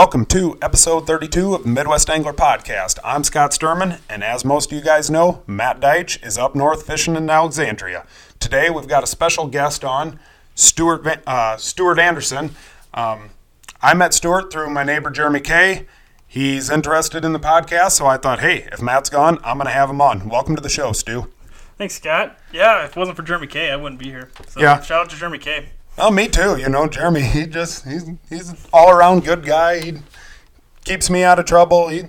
Welcome to episode 32 of the Midwest Angler Podcast. I'm Scott Stuerman, and as most of you guys know, Matt Deitch is up north fishing in Alexandria. Today we've got a special guest on, Stuart, Van- uh, Stuart Anderson. Um, I met Stuart through my neighbor Jeremy Kay. He's interested in the podcast, so I thought, hey, if Matt's gone, I'm going to have him on. Welcome to the show, Stu. Thanks, Scott. Yeah, if it wasn't for Jeremy K, I wouldn't be here. So Yeah. shout out to Jeremy K. Oh, me too. You know, Jeremy, he just he's he's an all around good guy. He keeps me out of trouble. He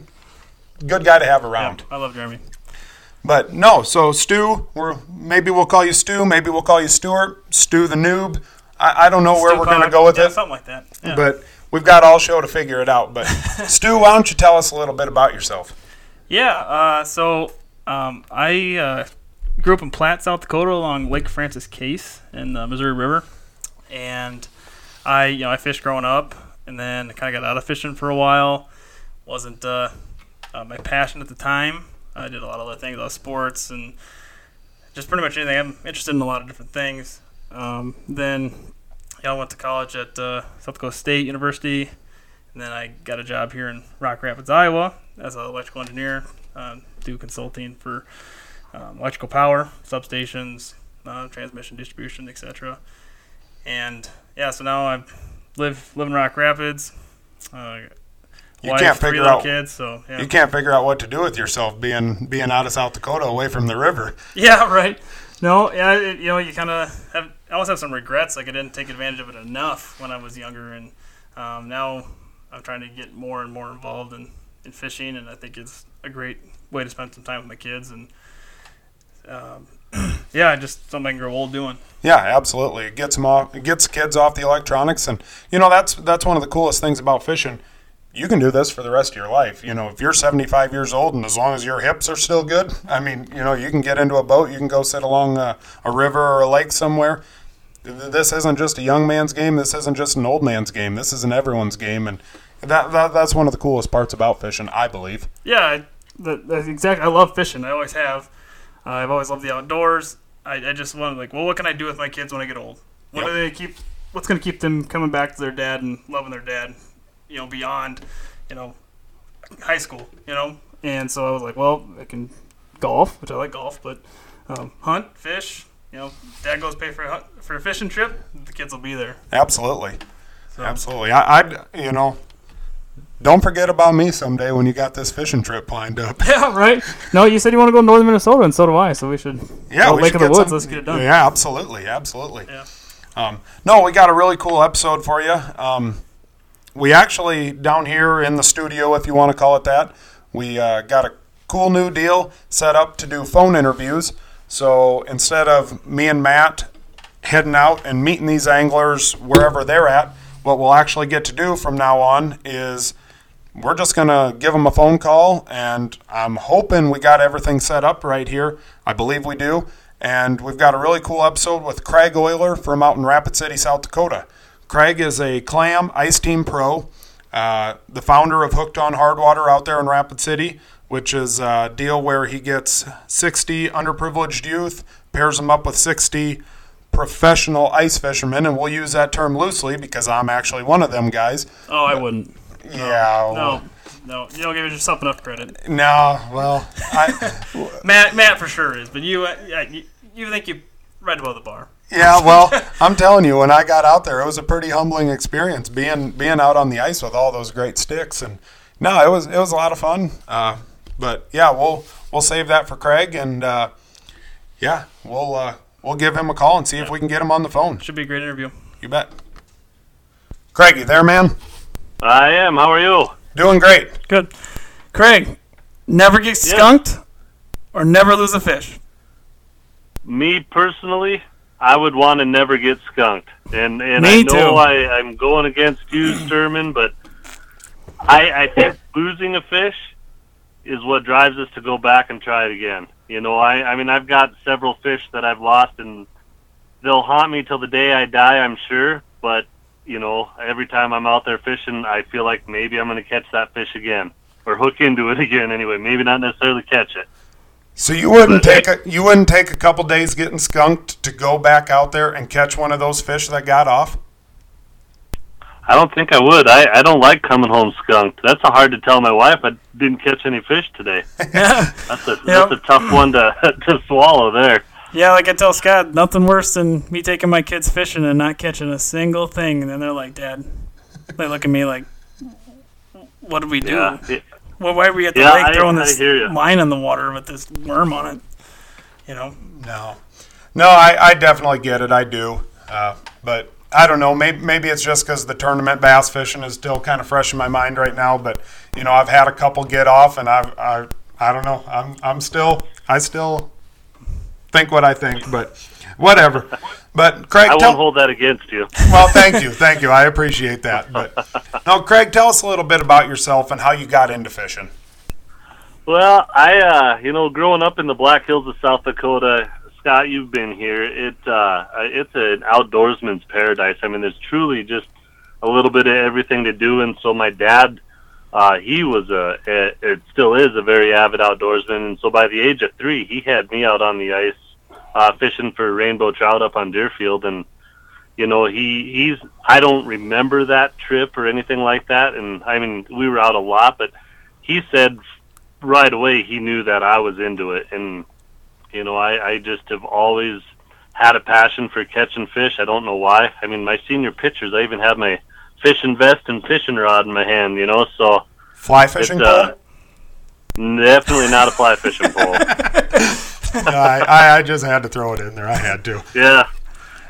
good guy to have Yeah, around. I love Jeremy. But no, so Stu, we're maybe we'll call you Stu, maybe we'll call you Stuart, Stu the noob. I, I don't know where we're gonna go with yeah, it, Something like that. Yeah. but we've got all show to figure it out. But Stu, why don't you tell us a little bit about yourself? yeah. Uh, so um, I uh, grew up in Platte, South Dakota, along Lake Francis Case in the Missouri River, and I, you know, I fished growing up, and then kind of got out of fishing for a while. wasn't uh, uh, my passion at the time. I did a lot of other things, a lot of sports, and just pretty much anything. I'm interested in a lot of different things. Um, then yeah, I went to college at uh, South Dakota State University, and then I got a job here in Rock Rapids, Iowa, as an electrical engineer. Um, do consulting for um, electrical power, substations, uh, transmission distribution, etc. And yeah, so now I live live in Rock Rapids. Uh, You wife, can't figure out- kids, so yeah. You can't figure out what to do with yourself being being out of South Dakota, away from the river. Yeah, right. No, yeah, it, you know, you kind of have. I always have some regrets, like I didn't take advantage of it enough when I was younger, and um, now I'm trying to get more and more involved in, in fishing, and I think it's a great way to spend some time with my kids, and um, yeah, just something grow old doing. Yeah, absolutely. It gets them off. It gets kids off the electronics, and you know that's that's one of the coolest things about fishing. You can do this for the rest of your life. You know, if you're 75 years old and as long as your hips are still good, I mean, you know, you can get into a boat, you can go sit along a, a river or a lake somewhere. This isn't just a young man's game. This isn't just an old man's game. This is an everyone's game, and that, that that's one of the coolest parts about fishing, I believe. Yeah, that, that's exactly. I love fishing. I always have. Uh, I've always loved the outdoors. I, I just want like, well, what can I do with my kids when I get old? What Yep. do they keep? What's going to keep them coming back to their dad and loving their dad? You know, beyond, you know, high school. You know, and so I was like, well, I can golf, which I like golf, but um, hunt, fish. You know, dad goes pay for a hunt, for a fishing trip. The kids will be there. Absolutely. So, Absolutely. I, I'd, you know, don't forget about me someday when you got this fishing trip lined up. Yeah, right. No, you said you want to go to northern Minnesota, and so do I. So we should. Yeah, go we Lake should of the Woods. some- Let's get it done. Yeah, absolutely, absolutely. Yeah. Um, no, we got a really cool episode for you. Um, we actually down here in the studio, if you want to call it that, we uh, got a cool new deal set up to do phone interviews. So instead of me and Matt heading out and meeting these anglers wherever they're at, what we'll actually get to do from now on is we're just going to give them a phone call, and I'm hoping we got everything set up right here. I believe we do. And we've got a really cool episode with Craig Oyler from out in Rapid City, South Dakota. Craig is a clam ice team pro, uh, the founder of Hooked on Hardwater out there in Rapid City, which is a deal where he gets 60 underprivileged youth, pairs them up with 60 professional ice fishermen, and we'll use that term loosely because I'm actually one of them guys. Oh, I wouldn't. Yeah. No, no, you don't give yourself enough credit. No, well, I, Matt, Matt for sure is, but you, uh, yeah, you, you think you right above the bar. yeah, well, I'm telling you, when I got out there, it was a pretty humbling experience being being out on the ice with all those great sticks, and no, it was it was a lot of fun. Uh, but yeah, we'll we'll save that for Craig, and uh, yeah, we'll uh, we'll give him a call and see if we can get him on the phone. Should be a great interview. You bet. Craig, you there, man? I am. How are you? Doing great. Good, Craig. Never get skunked, or never lose a fish. Me personally, I would want to never get skunked. And and Me I know too. I, I'm going against you, Stuerman, but I I think losing a fish is what drives us to go back and try it again. You know, I I mean I've got several fish that I've lost and they'll haunt me till the day I die, I'm sure, but you know, every time I'm out there fishing, I feel like maybe I'm going to catch that fish again or hook into it again anyway. Maybe not necessarily catch it. So you wouldn't take a you wouldn't take a couple days getting skunked to go back out there and catch one of those fish that got off? I don't think I would. I, I don't like coming home skunked. That's a hard to tell my wife. I didn't catch any fish today. Yeah. That's a that's a tough one to to swallow there. Yeah, like I tell Scott, nothing worse than me taking my kids fishing and not catching a single thing. And then they're like, Dad, they look at me like, what did we do? Yeah. It- Well, why are we at the Yeah, lake I- throwing I this hear ya. line in the water with this worm on it? You know? No, no, I, I definitely get it. I do, uh, but I don't know. Maybe maybe it's just because the tournament bass fishing is still kind of fresh in my mind right now. But you know, I've had a couple get off, and I've I I don't know. I'm I'm still I still think what I think, but whatever. But Craig, I won't tell, hold that against you. well, thank you, thank you. I appreciate that. But no, Craig, tell us a little bit about yourself and how you got into fishing. Well, I uh, you know, growing up in the Black Hills of South Dakota, Scott, you've been here. It uh, it's an outdoorsman's paradise. I mean, there's truly just a little bit of everything to do. And so my dad, uh, he was a, a it still is a very avid outdoorsman. And so by the age of three, he had me out on the ice uh, fishing for rainbow trout up on Deerfield. And you know, he he's I don't remember that trip or anything like that. And I mean, we were out a lot, but he said right away he knew that I was into it, and you know I, I just have always had a passion for catching fish. I don't know why. I mean, my senior pictures, I even have my fishing vest and fishing rod in my hand. You know, so Fly fishing uh, definitely not a fly fishing pole. I, I I just had to throw it in there. I had to. Yeah.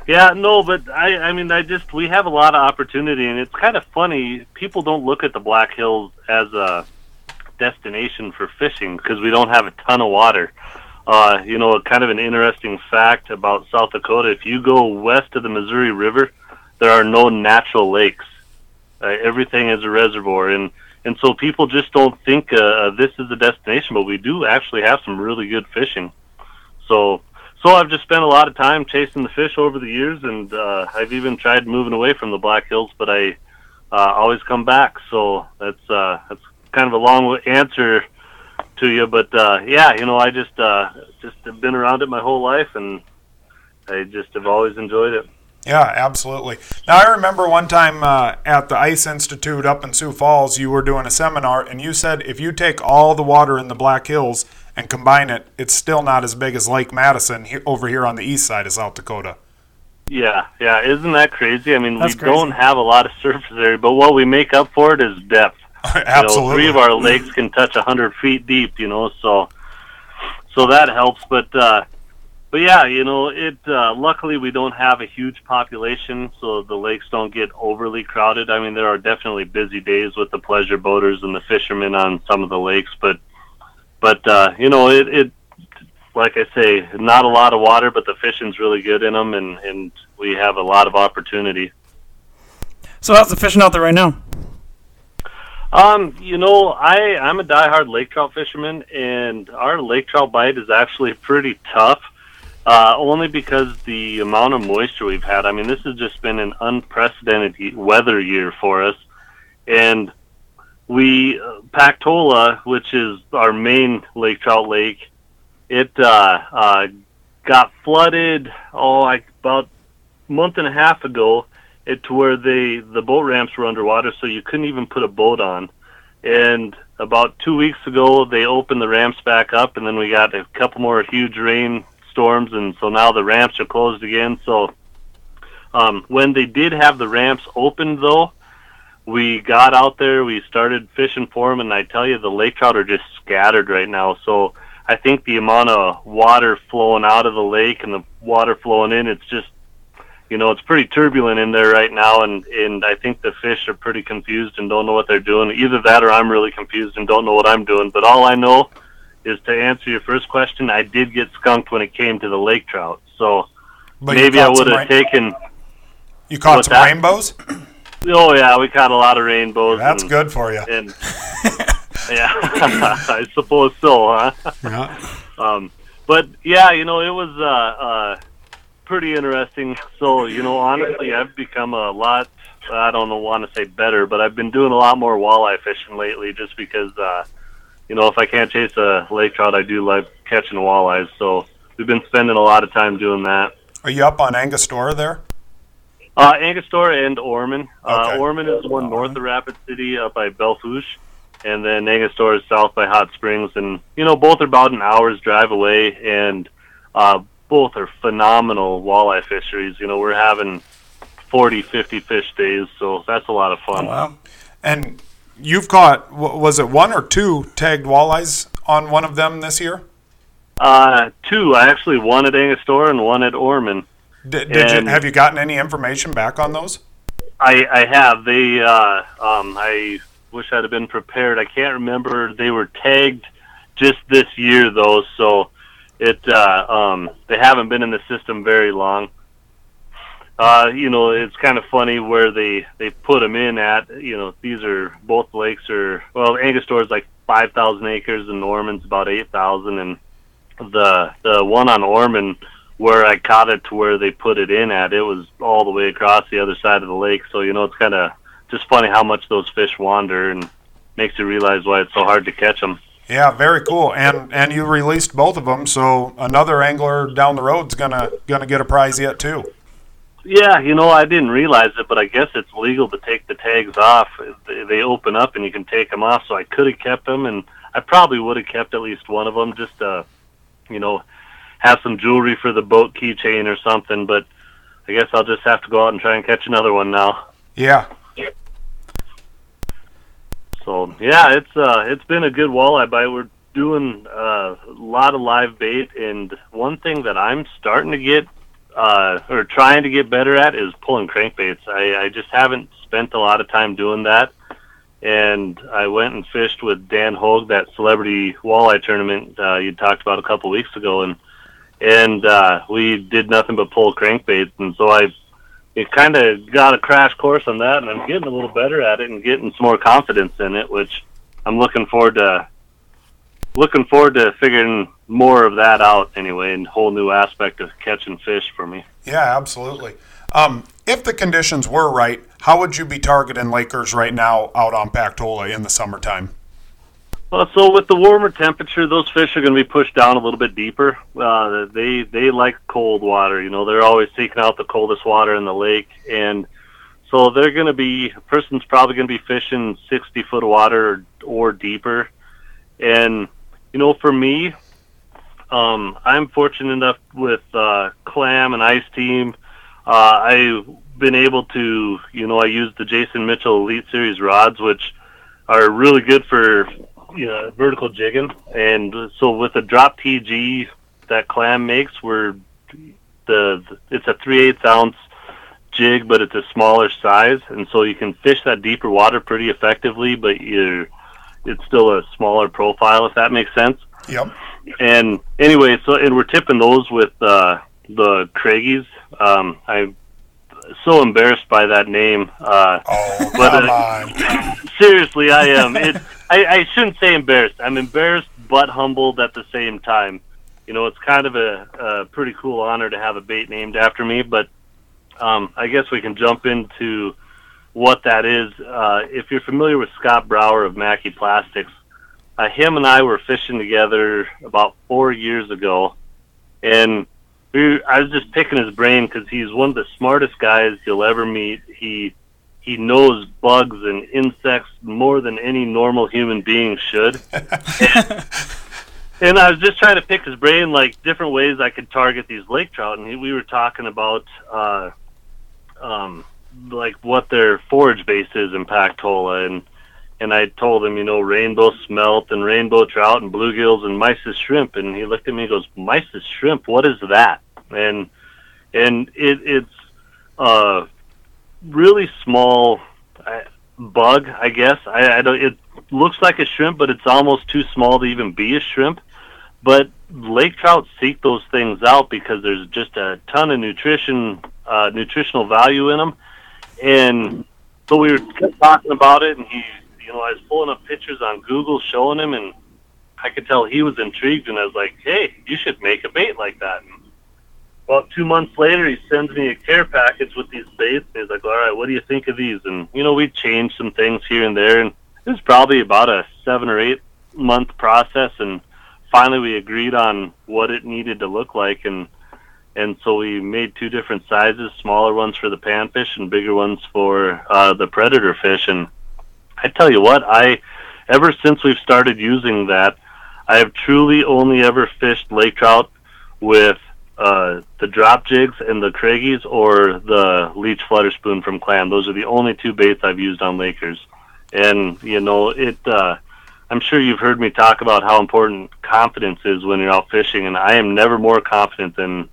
Yeah, no, but I I mean I just we have a lot of opportunity and it's kind of funny people don't look at the Black Hills as a destination for fishing because we don't have a ton of water. Uh, you know, kind of an interesting fact about South Dakota, if you go west of the Missouri River, there are no natural lakes. Uh, everything is a reservoir and and so people just don't think uh, this is a destination, but we do actually have some really good fishing. So so I've just spent a lot of time chasing the fish over the years, and uh, I've even tried moving away from the Black Hills, but I uh, always come back. So that's uh, that's kind of a long answer to you, but uh, yeah, you know, I just uh, just have been around it my whole life, and I just have always enjoyed it. Yeah, absolutely. Now, I remember one time uh, at the Ice Institute up in Sioux Falls, you were doing a seminar, and you said if you take all the water in the Black Hills and combine it, it's still not as big as Lake Madison he- over here on the east side of South Dakota. Yeah, yeah, isn't that crazy? I mean, That's we crazy. don't have a lot of surface area, but what we make up for it is depth. absolutely. You know, three of our lakes can touch a hundred feet deep. You know, so so that helps. But uh, but yeah, you know, it. Uh, luckily, we don't have a huge population, so the lakes don't get overly crowded. I mean, there are definitely busy days with the pleasure boaters and the fishermen on some of the lakes, but but uh, you know, it. it like I say, not a lot of water, but the fishing's really good in them, and, and we have a lot of opportunity. So how's the fishing out there right now? Um, you know, I I'm a diehard lake trout fisherman, and our lake trout bite is actually pretty tough. Uh, only because the amount of moisture we've had. I mean, this has just been an unprecedented weather year for us, and we uh, Pactola, which is our main lake trout lake, it uh, uh, got flooded. Oh, like about a month and a half ago, it to where they the boat ramps were underwater, so you couldn't even put a boat on. And about two weeks ago, they opened the ramps back up, and then we got a couple more huge rain storms, and so now the ramps are closed again. So um, when they did have the ramps open, though, we got out there, we started fishing for them, and I tell you, the lake trout are just scattered right now. So I think the amount of water flowing out of the lake and the water flowing in, it's just you know, it's pretty turbulent in there right now, and and I think the fish are pretty confused and don't know what they're doing. Either that, or I'm really confused and don't know what I'm doing. But all I know is to answer your first question, I did get skunked when it came to the lake trout. So But maybe I would have rain- taken. You caught some that? rainbows? Oh yeah, we caught a lot of rainbows. That's and, good for you. And yeah, I suppose so, huh? Yeah. Um, but yeah, you know, it was uh, uh, pretty interesting. So, you know, honestly, I've become a lot. I don't know, want to say better, but I've been doing a lot more walleye fishing lately, just because, uh, you know, if I can't chase a lake trout, I do like catching walleyes. So we've been spending a lot of time doing that. Are you up on Angostura there? Uh, Angostura and Orman. Uh, Okay. Orman is the one north of Rapid City up by Belle Fourche, and then Angostura is south by Hot Springs. And, you know, both are about an hour's drive away, and uh, both are phenomenal walleye fisheries. You know, we're having 40, 50 fish days, so that's a lot of fun. Wow. And you've caught, was it one or two tagged walleyes on one of them this year? Uh, two. I actually one at Angostura and one at Orman. Did, did you, have you gotten any information back on those? I, I have. They. Uh, um, I wish I'd have been prepared. I can't remember. They were tagged just this year though, so it. Uh, um, they haven't been in the system very long. Uh, you know, it's kind of funny where they they put them in at. You know, these are both lakes are well, Angostura is like five thousand acres, and Orman's about eight thousand, and the the one on Orman where I caught it to where they put it in at, it was all the way across the other side of the lake. So you know, it's kind of just funny how much those fish wander, and makes you realize why it's so hard to catch them. Yeah, very cool. And and you released both of them, so another angler down the road's gonna gonna get a prize yet too. Yeah, you know, I didn't realize it, but I guess it's legal to take the tags off. They they open up and you can take them off. So I could have kept them, and I probably would have kept at least one of them just to, you know, have some jewelry for the boat keychain or something. But I guess I'll just have to go out and try and catch another one now. Yeah, So yeah, it's uh, it's been a good walleye bite. We're doing uh, a lot of live bait, and one thing that I'm starting to get uh, or trying to get better at is pulling crankbaits. I, I just haven't spent a lot of time doing that. And I went and fished with Dan Hogue that celebrity walleye tournament uh, you talked about a couple weeks ago, and and uh, we did nothing but pull crankbaits. And so I it kind of got a crash course on that, and I'm getting a little better at it and getting some more confidence in it, which I'm looking forward to. Looking forward to figuring more of that out anyway, and whole new aspect of catching fish for me. yeah, absolutely. Um, if the conditions were right, how would you be targeting Lakers right now out on Pactola in the summertime? Well, so with the warmer temperature, those fish are going to be pushed down a little bit deeper. Uh, they they like cold water. You know, they're always seeking out the coldest water in the lake, and so they're going to be. A person's probably going to be fishing sixty foot water or, or deeper, and you know, for me, um, I'm fortunate enough with uh, Clam and Ice Team. Uh, I've been able to, you know, I use the Jason Mitchell Elite Series rods, which are really good for you know, vertical jigging. And so with the drop TG that Clam makes, we're the it's a three eighths ounce jig, but it's a smaller size, and so you can fish that deeper water pretty effectively, but you it's still a smaller profile if that makes sense. Yep. And anyway, so and we're tipping those with uh, the Craigies. Um, I'm so embarrassed by that name. Uh, Oh, But, come uh, on. seriously, I am. It, I, I shouldn't say embarrassed. I'm embarrassed but humbled at the same time. You know, it's kind of a, a pretty cool honor to have a bait named after me. But um, I guess we can jump into what that is. Uh, if you're familiar with Scott Brauer of Maki Plastics, uh, him and I were fishing together about four years ago, and we, I was just picking his brain because he's one of the smartest guys you'll ever meet. He he knows bugs and insects more than any normal human being should. and I was just trying to pick his brain, like different ways I could target these lake trout. And he, we were talking about, uh, um, like what their forage base is in Pactola, and and I told him, you know, rainbow smelt and rainbow trout and bluegills and mysis shrimp. And he looked at me and goes, mysis shrimp, what is that? And and it, it's uh really small uh, bug, I guess. I, I don't. It looks like a shrimp, but it's almost too small to even be a shrimp. But lake trout seek those things out because there's just a ton of nutrition, uh, nutritional value in them. And so we were talking about it, and he, you know, I was pulling up pictures on Google showing him, and I could tell he was intrigued. And I was like, "Hey, you should make a bait like that." And well, two months later, he sends me a care package with these baits. And he's like, "All right, what do you think of these?" And you know, we changed some things here and there, and it was probably about a seven or eight month process. And finally, we agreed on what it needed to look like. And and so we made two different sizes: smaller ones for the panfish and bigger ones for uh, the predator fish. And I tell you what, I ever since we've started using that, I have truly only ever fished lake trout with uh, the drop jigs and the Craigies or the leech flutter spoon from Clam. Those are the only two baits I've used on Lakers. And you know, it. Uh, I'm sure you've heard me talk about how important confidence is when you're out fishing, and I am never more confident than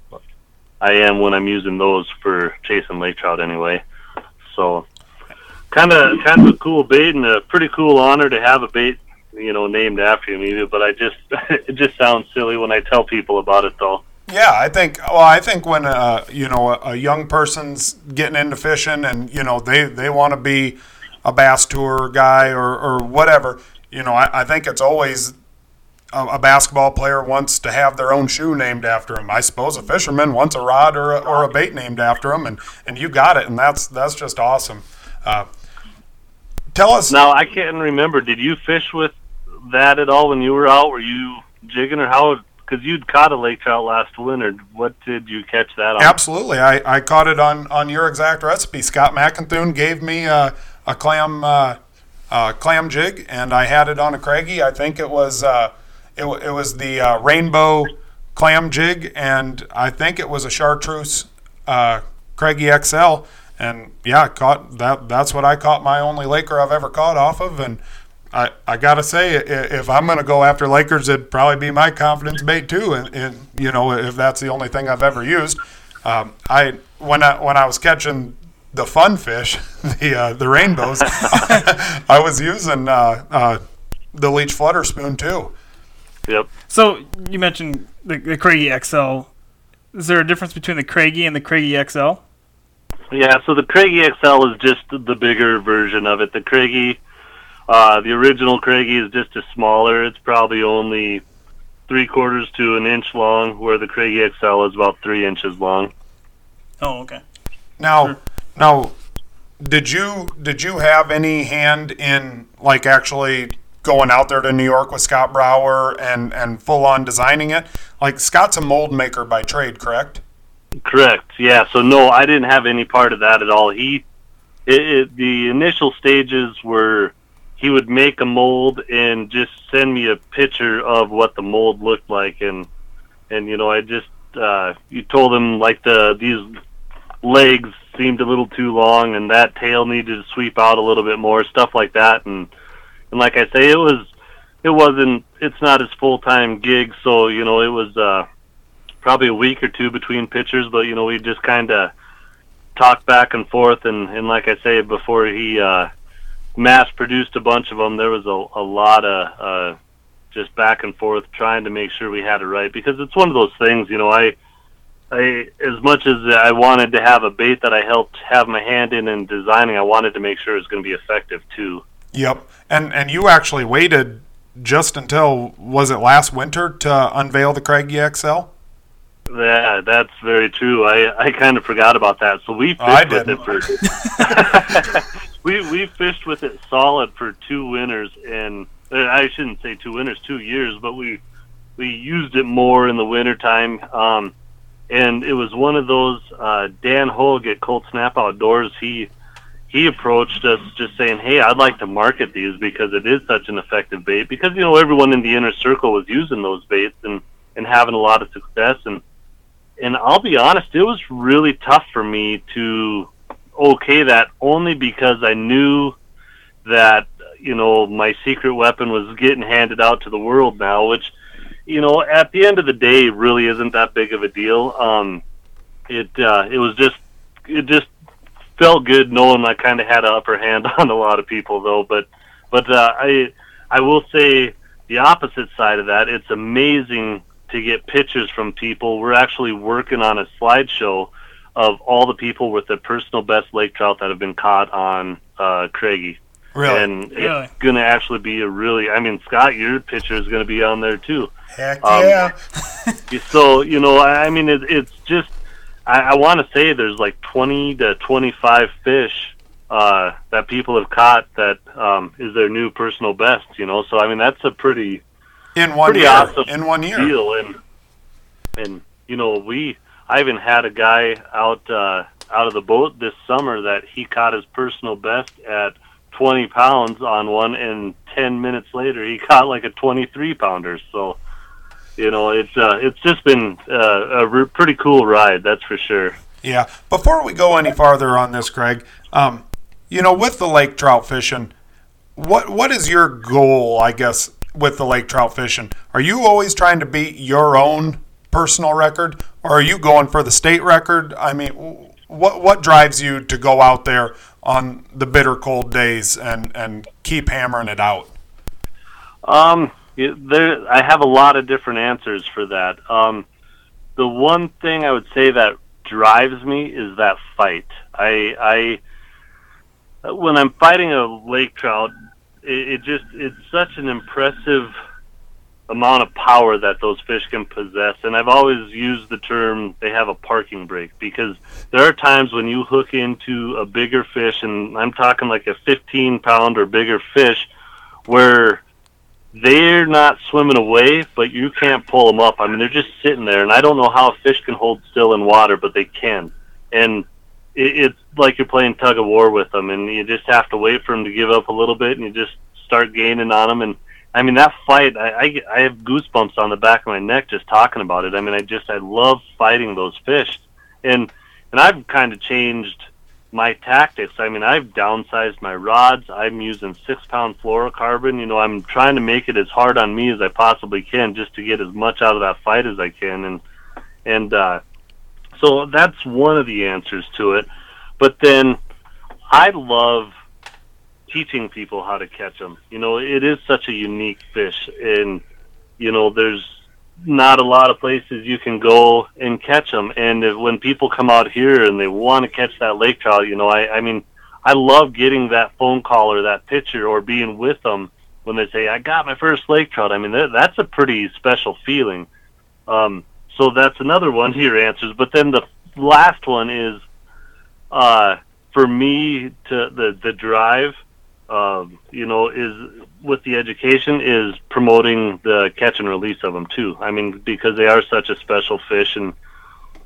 I am when I'm using those for chasing lake trout. Anyway, so kind of kind of a cool bait and a pretty cool honor to have a bait you know named after you maybe but i just it just sounds silly when i tell people about it though Yeah, I think. Well, I think when uh, you know a, a young person's getting into fishing, and you know they they want to be a bass tour guy or or whatever, you know, I, I think it's always a, a basketball player wants to have their own shoe named after him. I suppose a fisherman wants a rod or a, or a bait named after him, and and you got it, and that's that's just awesome. Uh, tell us. now i can't remember did you fish with that at all when you were out were you jigging or how because you'd caught a lake trout last winter what did you catch that on Absolutely, I, I caught it on, on your exact recipe. Scott McInthune gave me a, a clam uh, uh, clam jig, and I had it on a Craigie. I think it was uh, it, it was the uh, rainbow clam jig, and I think it was a chartreuse uh, Craigie XL. And yeah, caught that. That's what I caught my only Laker I've ever caught off of, and. I, I gotta say, if I'm gonna go after Lakers, it'd probably be my confidence bait too. And, and you know, if that's the only thing I've ever used, um, I when I when I was catching the fun fish, the uh, the rainbows, I was using uh, uh, the leech flutter spoon too. yep So you mentioned the, the Craigie XL. Is there a difference between the Craigie and the Craigie XL? Yeah, so the Craigie XL is just the bigger version of it. The Craigie, uh, the original Craigie is just a smaller. It's probably only three quarters to an inch long, where the Craigie XL is about three inches long. Oh, okay. Now, now, did you did you have any hand in like actually going out there to New York with Scott Brauer and and full on designing it? Like Scott's a mold maker by trade, correct? Correct. Yeah. So no, I didn't have any part of that at all. He, it, it, the initial stages were he would make a mold and just send me a picture of what the mold looked like, and and you know I just uh, you told him like the these legs seemed a little too long and that tail needed to sweep out a little bit more, stuff like that, and and like I say, it was it wasn't it's not his full time gig, so you know it was. uh probably a week or two between pictures but you know we just kind of talked back and forth, and and like I say, before he uh, mass produced a bunch of them, there was a a lot of uh, just back and forth trying to make sure we had it right because it's one of those things, you know, I. I, as much as I wanted to have a bait that I helped have my hand in and designing, I wanted to make sure it was going to be effective too. Yep. And and you actually waited just until was it last winter to unveil the Craigie XL? Yeah, that's very true. I, I kind of forgot about that. So we fished with it for we we fished with it solid for two winters, and uh, I shouldn't say two winters, two years, but we we used it more in the wintertime. Um, and it was one of those uh, Dan Hogue at Cold Snap Outdoors. He he approached us just saying, "Hey, I'd like to market these because it is such an effective bait." Because you know everyone in the inner circle was using those baits and and having a lot of success. And and I'll be honest, it was really tough for me to okay that only because I knew that you know my secret weapon was getting handed out to the world now, which you know at the end of the day really isn't that big of a deal. Um, it uh, it was just it just felt good knowing I kind of had an upper hand on a lot of people though. But but uh, I I will say the opposite side of that. It's amazing to get pictures from people. We're actually working on a slideshow of all the people with their personal best lake trout that have been caught on uh, Craigie. Really? And Really? it's going to actually be a really, I mean, Scott, your picture is going to be on there too. Heck Um, yeah. So, you know, I I mean, it, it's just, I, I want to say there's like 20 to 25 fish uh, that people have caught that um, is their new personal best, you know. So, I mean, that's a pretty In one pretty year. awesome In one year. deal. And, and, you know, we, I even had a guy out uh, out of the boat this summer that he caught his personal best at 20 pounds on one, and 10 minutes later he caught like a 23 pounder. So, you know, it's uh, it's just been uh, a re- pretty cool ride, that's for sure. Yeah. Before we go any farther on this, Craig, um, you know, with the lake trout fishing, what what is your goal? I guess with the lake trout fishing, are you always trying to beat your own personal record, or are you going for the state record? I mean, what what drives you to go out there on the bitter cold days and and keep hammering it out? Um, there, I have a lot of different answers for that. Um, the one thing I would say that drives me is that fight. I, I, when I'm fighting a lake trout, it, it just it's such an impressive amount of power that those fish can possess. And I've always used the term they have a parking brake because there are times when you hook into a bigger fish, and I'm talking like a 15 pound or bigger fish, where they're not swimming away, but you can't pull them up. I mean, they're just sitting there, and I don't know how a fish can hold still in water, but they can. And it, it's like you're playing tug of war with them, and you just have to wait for them to give up a little bit, and you just start gaining on them. And I mean, that fight, I, I, I have goosebumps on the back of my neck just talking about it. I mean, I just I love fighting those fish, and and I've kind of changed my tactics. I mean, I've downsized my rods. I'm using six pound fluorocarbon. You know, I'm trying to make it as hard on me as I possibly can just to get as much out of that fight as I can. And, and, uh, so that's one of the answers to it. But then I love teaching people how to catch them. You know, it is such a unique fish and, you know, there's, not a lot of places you can go and catch them. And if, when people come out here and they want to catch that lake trout, you know, I, I mean, I love getting that phone call or that picture or being with them when they say, I got my first lake trout. I mean, that, that's a pretty special feeling. Um, so that's another one here answers. But then the last one is, uh, for me to the, the drive, um, you know, is with the education is promoting the catch and release of them too. I mean, because they are such a special fish, and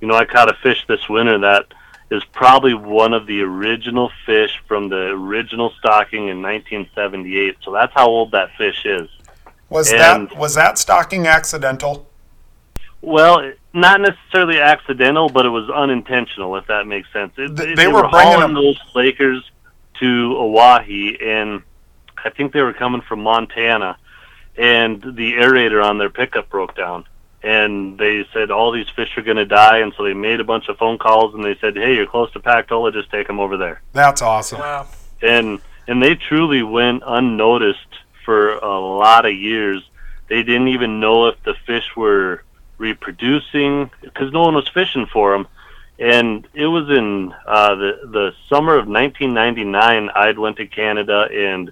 you know, I caught a fish this winter that is probably one of the original fish from the original stocking in 1978. So that's how old that fish is. Was and, that was that stocking accidental? Well, not necessarily accidental, but it was unintentional, if that makes sense. It, they, they, were, were bringing them... those Lakers to Oahe, and I think they were coming from Montana, and the aerator on their pickup broke down. And they said all these fish are going to die, and so they made a bunch of phone calls, and they said, "Hey, you're close to Pactola, just take them over there." That's awesome. Wow. And and they truly went unnoticed for a lot of years. They didn't even know if the fish were reproducing because no one was fishing for them and it was in uh, the the summer of 1999. I'd went to Canada and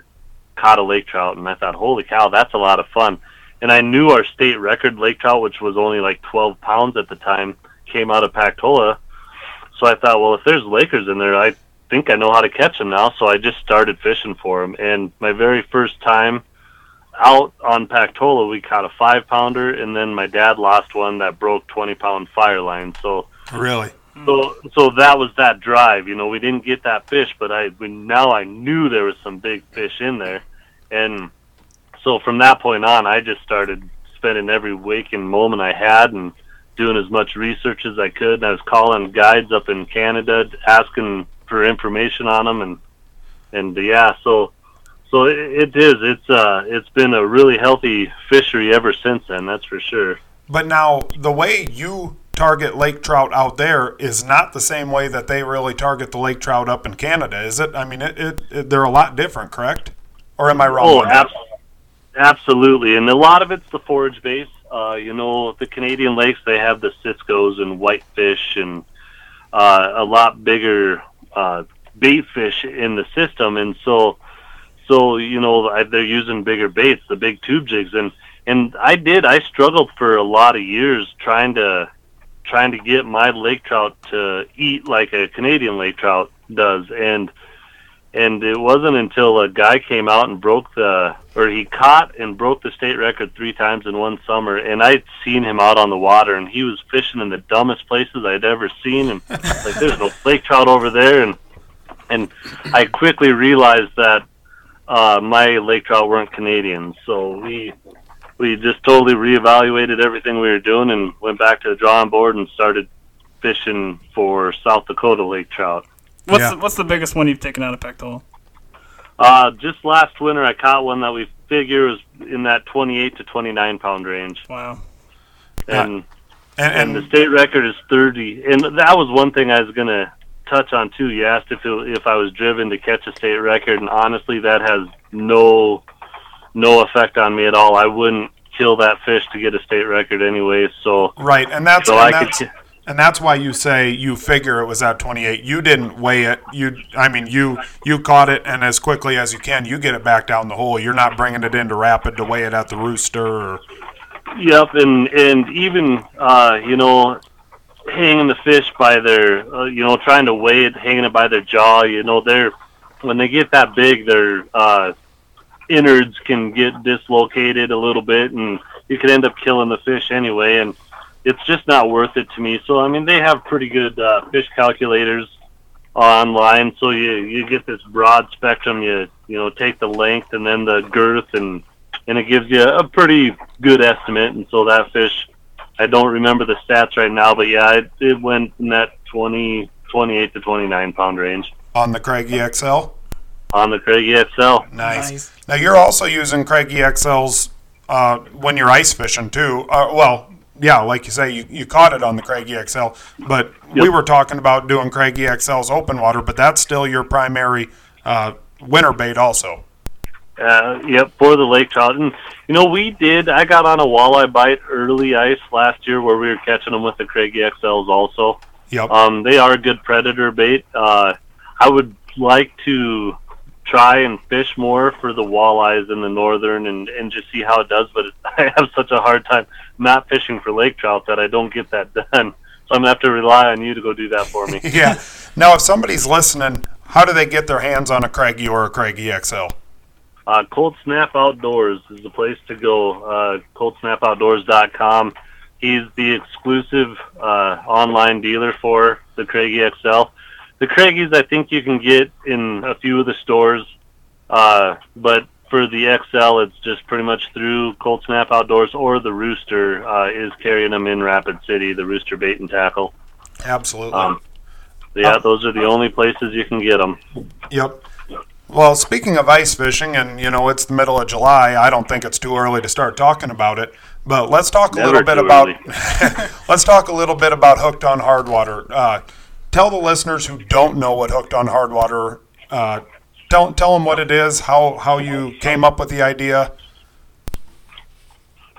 caught a lake trout, and I thought, holy cow, that's a lot of fun. And I knew our state record lake trout, which was only like 12 pounds at the time, came out of Pactola. So I thought, well, if there's Lakers in there, I think I know how to catch them now. So I just started fishing for them. And my very first time out on Pactola, we caught a five pounder, and then my dad lost one that broke 20 pound fire line. So really, so so that was that drive. You know, we didn't get that fish, but I we, now I knew there was some big fish in there, and so from that point on, I just started spending every waking moment I had and doing as much research as I could. And I was calling guides up in Canada, asking for information on them, and and yeah, so so it, it is. It's uh, it's been a really healthy fishery ever since then. That's for sure. But now the way you target lake trout out there is not the same way that they really target the lake trout up in Canada, is it? I mean, it, it, it they're a lot different, correct? Or am I wrong? Oh, ab- absolutely. And a lot of it's the forage base. Uh, you know, the Canadian lakes, they have the ciscos and whitefish and uh, a lot bigger uh, bait fish in the system. And so, so you know, they're using bigger baits, the big tube jigs. And, and I did, I struggled for a lot of years trying to trying to get my lake trout to eat like a Canadian lake trout does, and and it wasn't until a guy came out and broke the, or he caught and broke the state record three times in one summer, and I'd seen him out on the water, and he was fishing in the dumbest places I'd ever seen, and like there's no lake trout over there, and and I quickly realized that uh, my lake trout weren't Canadian, so we we just totally reevaluated everything we were doing and went back to the drawing board and started fishing for South Dakota lake trout. What's Yeah. the, what's the biggest one you've taken out of Pactola? Uh, just last winter, I caught one that we figure was in that 28 to 29 pound range, Wow. and And, and the state record is 30. And that was one thing I was gonna touch on too. You asked if it, if I was driven to catch a state record, and honestly, that has no no effect on me at all. I wouldn't kill that fish to get a state record anyway. So right, and that's so and I that's, could. and that's why you say you figure it was at 28. You didn't weigh it. You, I mean, you you caught it, and as quickly as you can, you get it back down the hole. You're not bringing it into rapid to weigh it at the rooster. Or, Yep, and and even uh, you know, hanging the fish by their, uh, you know, trying to weigh it, hanging it by their jaw. You know, they're when they get that big, their uh, innards can get dislocated a little bit, and you could end up killing the fish anyway. And it's just not worth it to me. So I mean, they have pretty good uh, fish calculators online, so you you get this broad spectrum. You you know, take the length and then the girth and and it gives you a pretty good estimate. And so that fish, I don't remember the stats right now, but yeah, it, it went in that 20, 28 to 29 pound range on the Craigie XL. On the Craigie XL. Nice. Nice. Now you're also using Craigie XLs uh, when you're ice fishing too. Uh, well, yeah, like you say, you, you caught it on the Craigie XL, but we were talking about doing Craigie XL's open water, but that's still your primary uh, winter bait also. Uh, yep, for the lake trout. And, you know, we did, I got on a walleye bite early ice last year where we were catching them with the Craigie XLs also. Yep. Um, they are a good predator bait. Uh, I would like to try and fish more for the walleyes in the northern and, and just see how it does. But I have such a hard time not fishing for lake trout that I don't get that done. So I'm gonna have to rely on you to go do that for me. yeah. Now, if somebody's listening, how do they get their hands on a Craigie or a Craigie XL? Uh, Cold Snap Outdoors is the place to go. Uh, ColdSnapOutdoors.com. He's the exclusive uh, online dealer for the Craigie XL. The Craigies, I think you can get in a few of the stores, uh, but for the XL, it's just pretty much through Cold Snap Outdoors or the Rooster uh, is carrying them in Rapid City, the Rooster Bait and Tackle. Absolutely. Um, yeah, those are the only places you can get them. Yep. Well, speaking of ice fishing, and you know it's the middle of July, I don't think it's too early to start talking about it. But let's talk a little bit about let's talk a little bit about hooked on hard water. Uh, tell the listeners who don't know what hooked on hard water. Uh, tell tell them what it is, how how you came up with the idea.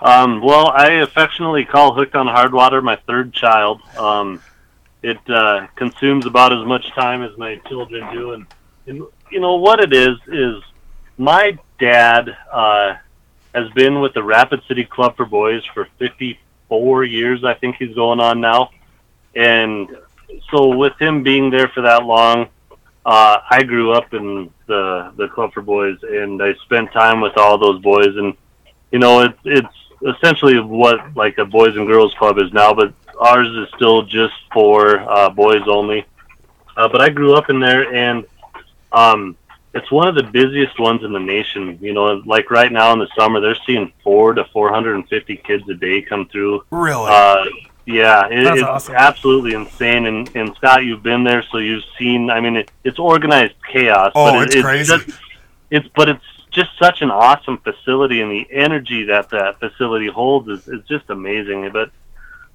Um, well, I affectionately call Hooked on Hard Water my third child. Um, it uh, consumes about as much time as my children do, and, and you know what it is is my dad uh, has been with the Rapid City Club for Boys for 54 years. I think he's going on now, and so with him being there for that long, uh, I grew up in the the Club for Boys, and I spent time with all those boys, and you know it's it's essentially what like a boys and girls club is now, but ours is still just for uh, boys only. Uh, but I grew up in there, and um, it's one of the busiest ones in the nation. You know, like right now in the summer, they're seeing four to four hundred and fifty kids a day come through. Really? Yeah, it, it's awesome. absolutely insane. And, and Scott, you've been there, so you've seen. I mean, it, it's organized chaos. Oh, but it, it's crazy. Just, it's but it's just such an awesome facility, and the energy that that facility holds is, is just amazing. But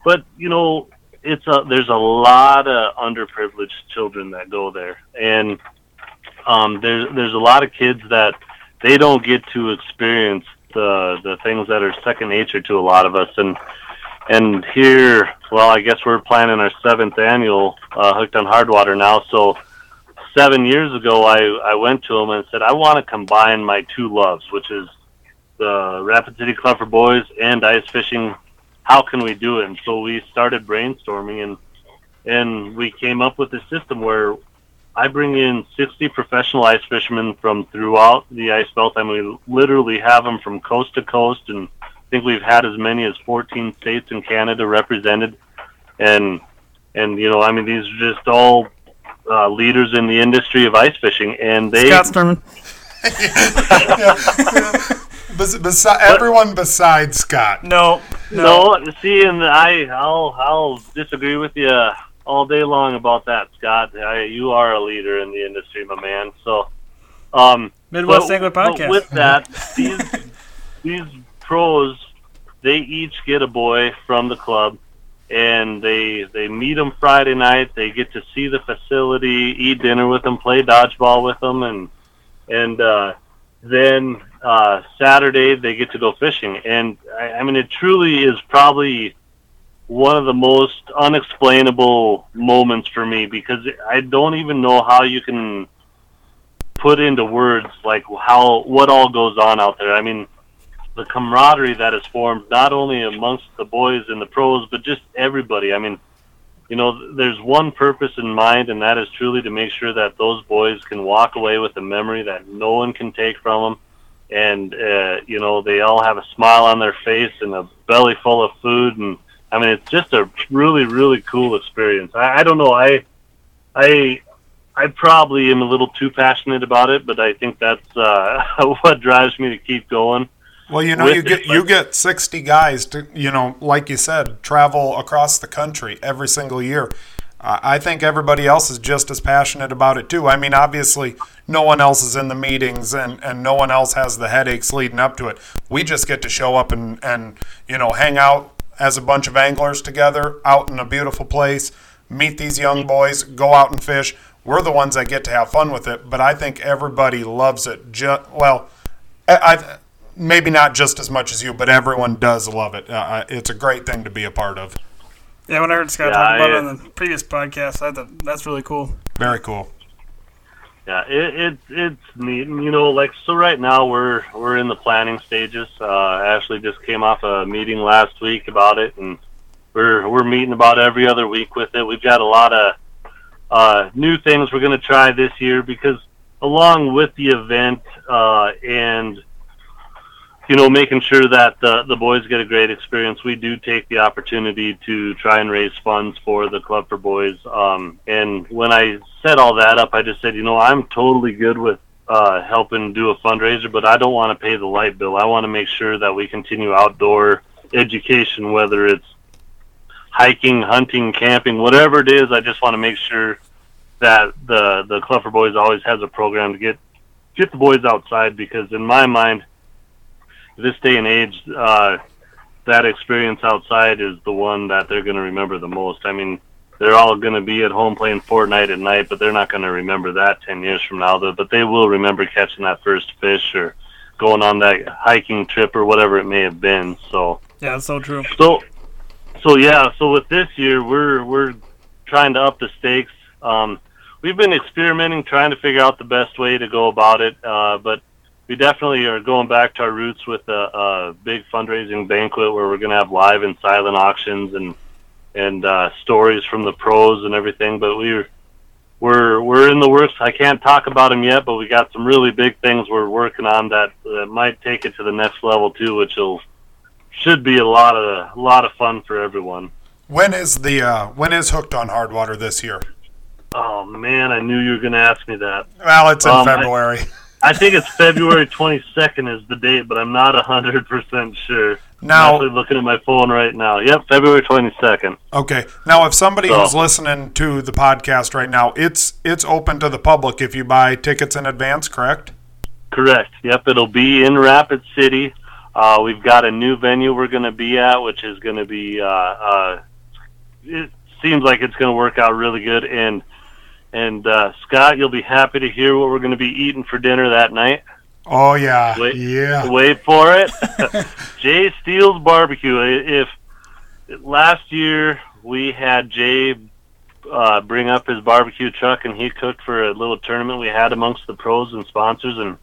but you know, it's a there's a lot of underprivileged children that go there, and um, there's there's a lot of kids that they don't get to experience the the things that are second nature to a lot of us, and and here, well, I guess we're planning our seventh annual uh, Hooked on Hardwater now, so seven years ago, I, I went to him and said, I want to combine my two loves, which is the Rapid City Club for Boys and ice fishing. How can we do it? And so we started brainstorming and and we came up with a system where I bring in 60 professional ice fishermen from throughout the ice belt. I mean, we literally have them from coast to coast, and I think we've had as many as 14 states in Canada represented. And and you know, I mean, these are just all uh, leaders in the industry of ice fishing, and they Scott Stuerman. Bes- besi- everyone besides Scott. No, No, see, and I, I'll, I'll disagree with you all day long about that, Scott. I, you are a leader in the industry, my man. So, um, Midwest but- Angler but Podcast. with that, these these pros, they each get a boy from the club, and they they meet them Friday night. They get to see the facility, eat dinner with them, play dodgeball with them, and and uh, then uh, Saturday they get to go fishing. And I, I mean, it truly is probably one of the most unexplainable moments for me because I don't even know how you can put into words like how what all goes on out there. I mean, the camaraderie that is formed not only amongst the boys and the pros, but just everybody. I mean, you know, there's one purpose in mind, and that is truly to make sure that those boys can walk away with a memory that no one can take from them. And uh, you know, they all have a smile on their face and a belly full of food, and I mean, it's just a really, really cool experience. I, I don't know, I, I, I probably am a little too passionate about it, but I think that's uh, what drives me to keep going. Well, you know, you it, get you get sixty guys to you know, like you said, travel across the country every single year. Uh, I think everybody else is just as passionate about it too. I mean, obviously, no one else is in the meetings and, and no one else has the headaches leading up to it. We just get to show up and, and you know hang out as a bunch of anglers together out in a beautiful place, meet these young boys, go out and fish. We're the ones that get to have fun with it, but I think everybody loves it. Ju- well, I, I maybe not just as much as you, but everyone does love it. Uh, it's a great thing to be a part of. Yeah, when I heard Scott Yeah, talk about I- it on the previous podcast, I thought that's really cool. Very cool. Yeah, it, it it's neat. And, You know, like so right now we're we're in the planning stages. Uh, Ashley just came off a meeting last week about it, and we're we're meeting about every other week with it. We've got a lot of uh, new things we're going to try this year because along with the event uh, and you know making sure that the the boys get a great experience, we do take the opportunity to try and raise funds for the Club for Boys. Um, and when I set all that up, I just said, you know, I'm totally good with uh, helping do a fundraiser, but I don't want to pay the light bill. I want to make sure that we continue outdoor education, whether it's hiking, hunting, camping, whatever it is. I just want to make sure that the the Club for Boys always has a program to get get the boys outside because in my mind, this day and age, uh, that experience outside is the one that they're going to remember the most. I mean, they're all going to be at home playing Fortnite at night, but they're not going to remember that 10 years from now. Though, But they will remember catching that first fish or going on that hiking trip or whatever it may have been. So, Yeah, that's so true. so, so yeah. So with this year, we're we're trying to up the stakes. Um, we've been experimenting, trying to figure out the best way to go about it. Uh, but we definitely are going back to our roots with a, a big fundraising banquet where we're going to have live and silent auctions and and uh, stories from the pros and everything. But we're we're we're in the works. I can't talk about them yet, but we got some really big things we're working on that, that might take it to the next level too, which will should be a lot of a lot of fun for everyone. When is the uh, when is Hooked on Hard Water this year? Oh man, I knew you were going to ask me that. Well, it's in Um, February. I think it's February 22nd is the date, but I'm not 100% sure. Now, I'm actually looking at my phone right now. Yep, February 22nd. okay. Now, if somebody So- who's listening to the podcast right now, it's it's open to the public if you buy tickets in advance, correct? Correct. Yep, it'll be in Rapid City. Uh, we've got a new venue we're going to be at, which is going to be. Uh, uh, it seems like it's going to work out really good. And and uh, Scott, you'll be happy to hear what we're going to be eating for dinner that night. Oh yeah, Wait. yeah. Wait for it. Jay Steele's barbecue. If last year we had Jay uh, bring up his barbecue truck and he cooked for a little tournament we had amongst the pros and sponsors, and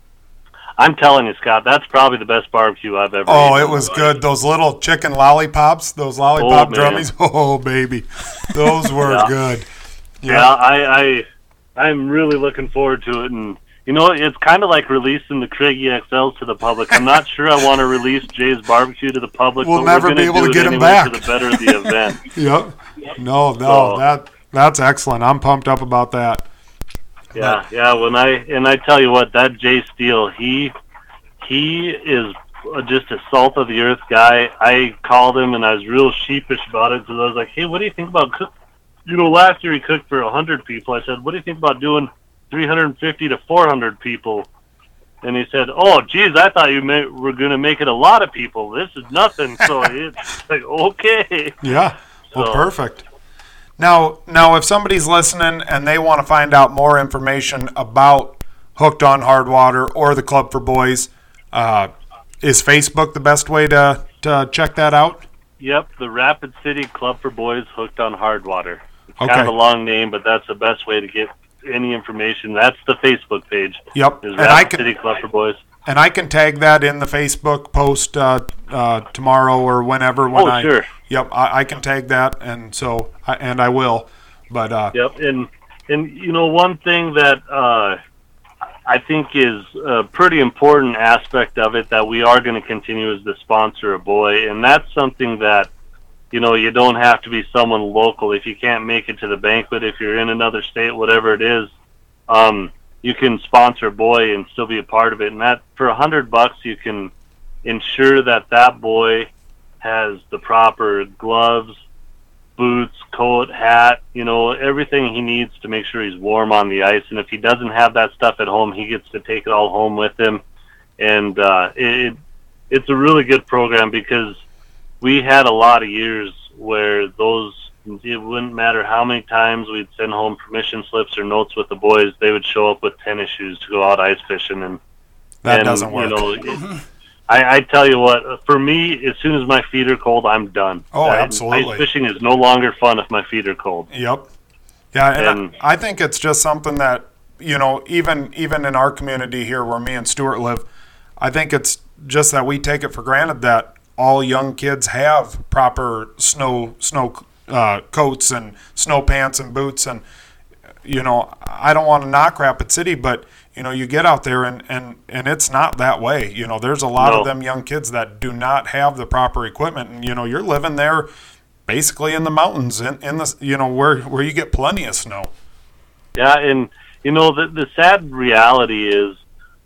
I'm telling you, Scott, that's probably the best barbecue I've ever. Oh, it was good. Those little chicken lollipops, those lollipop man. drummies. Oh, baby, those were Yeah. good. Yeah, I, I I'm really looking forward to it, and you know, it's kind of like releasing the Craig EXLs to the public. I'm not sure I want to release Jay's Barbecue to the public. We'll never be able to get anyway back. For the better of the event. Yep. No, no, So- that that's excellent. I'm pumped up about that. Yeah, yeah. When I and I tell you what, that Jay Steele, he he is just a salt of the earth guy. I called him and I was real sheepish about it because I was like, "Hey, what do you think about cook?" You know, last year he cooked for a hundred people. I said, "What do you think about doing 350 to 400 people?" And he said, "Oh, geez, I thought you may, were going to make it a lot of people. This is nothing." So it's like, okay. Yeah. Well, So- perfect. Now, now, if somebody's listening and they want to find out more information about Hooked on Hard Water or the Club for Boys, uh, is Facebook the best way to, to check that out? Yep, the Rapid City Club for Boys hooked on hard water. Okay. kind of a long name, but that's the best way to get any information. That's the Facebook page. Yep. Is And Rapid I can City Club for Boys. and I can tag that in the Facebook post uh, uh, tomorrow or whenever. When Oh, I, sure. Yep, I, I can tag that, and so I, and I will. But uh, Yep, and and you know one thing that uh, I think is a pretty important aspect of it that we are going to continue is the sponsor a boy, and that's something that you know you don't have to be someone local if you can't make it to the banquet if you're in another state whatever it is um, you can sponsor boy and still be a part of it and that for a hundred bucks you can ensure that that boy has the proper gloves boots, coat, hat, you know, everything he needs to make sure he's warm on the ice. And if he doesn't have that stuff at home, he gets to take it all home with him. And uh, it, it's a really good program because we had a lot of years where those it wouldn't matter how many times we'd send home permission slips or notes with the boys, they would show up with tennis shoes to go out ice fishing and that and, doesn't work. You know, it, I, I tell you what, for me, as soon as my feet are cold, I'm done. Oh, Uh, absolutely. Ice fishing is no longer fun if my feet are cold. Yep. Yeah, and, And- I, I think it's just something that you know, even even in our community here where me and Stuart live, I think it's just that we take it for granted that all young kids have proper snow snow uh, coats and snow pants and boots and you know I don't want to knock Rapid City, but you know you get out there and and and it's not that way. You know, there's a lot of them young kids that do not have the proper equipment, and you know you're living there basically in the mountains in, in the you know where where you get plenty of snow. Yeah, and you know the the sad reality is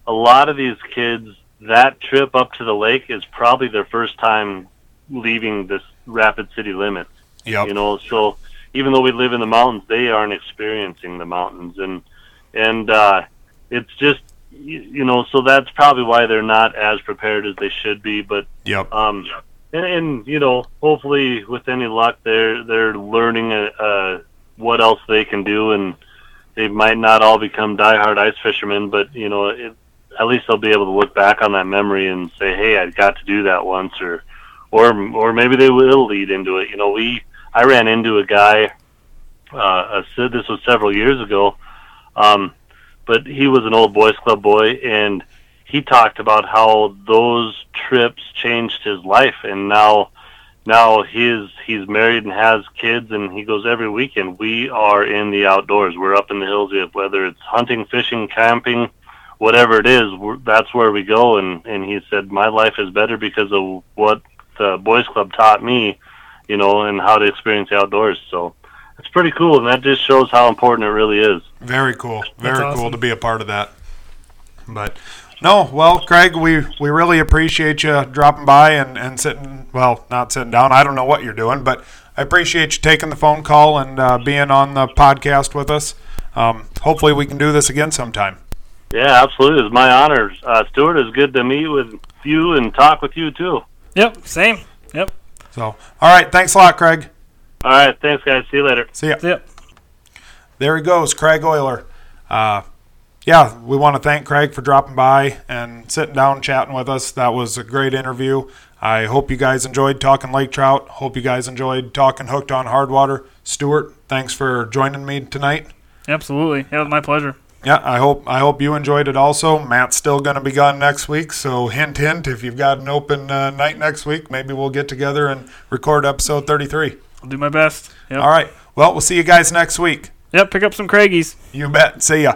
a lot of these kids that trip up to the lake is probably their first time leaving this Rapid City limits. Yep. You know, so even though we live in the mountains, they aren't experiencing the mountains, and and uh, it's just you, you know, so that's probably why they're not as prepared as they should be. But Yep. um, and, and you know, hopefully with any luck, they're they're learning uh, uh, what else they can do, and they might not all become diehard ice fishermen, but you know, it, at least they'll be able to look back on that memory and say, "Hey, I got to do that once," or or or maybe they will lead into it. You know, we I ran into a guy. Uh, a, this was several years ago, um, but he was an old boys club boy, and he talked about how those trips changed his life, and now now he's he's married and has kids, and he goes every weekend. We are in the outdoors. We're up in the hills, whether it's hunting, fishing, camping, whatever it is. We're, that's where we go. And and he said my life is better because of what the boys club taught me, you know, and how to experience the outdoors. So it's pretty cool, and that just shows how important it really is. Very cool. Very That's cool to be a part of that. But no, well, Craig, we, we really appreciate you dropping by and, and sitting, well, not sitting down. I don't know what you're doing, but I appreciate you taking the phone call and uh, being on the podcast with us. Um, hopefully, we can do this again sometime. Yeah, absolutely. It's my honor. Uh, Stuart, it's good to meet with you and talk with you too. Yep, same. Yep. So, all right. Thanks a lot, Craig. All right, thanks, guys. See you later. See ya. Yep. there he goes, Craig Oyler. Uh, yeah, we want to thank Craig for dropping by and sitting down chatting with us. That was a great interview. I hope you guys enjoyed talking lake trout. Hope you guys enjoyed talking hooked on hard water. Stuart, thanks for joining me tonight. Absolutely. It was my pleasure. Yeah, I hope I hope you enjoyed it also. Matt's still going to be gone next week, so hint hint. If you've got an open uh, night next week, maybe we'll get together and record episode 33. I'll do my best. Yep. All right. Well, we'll see you guys next week. Yep. Yep, pick up some Craigies. You bet. See ya.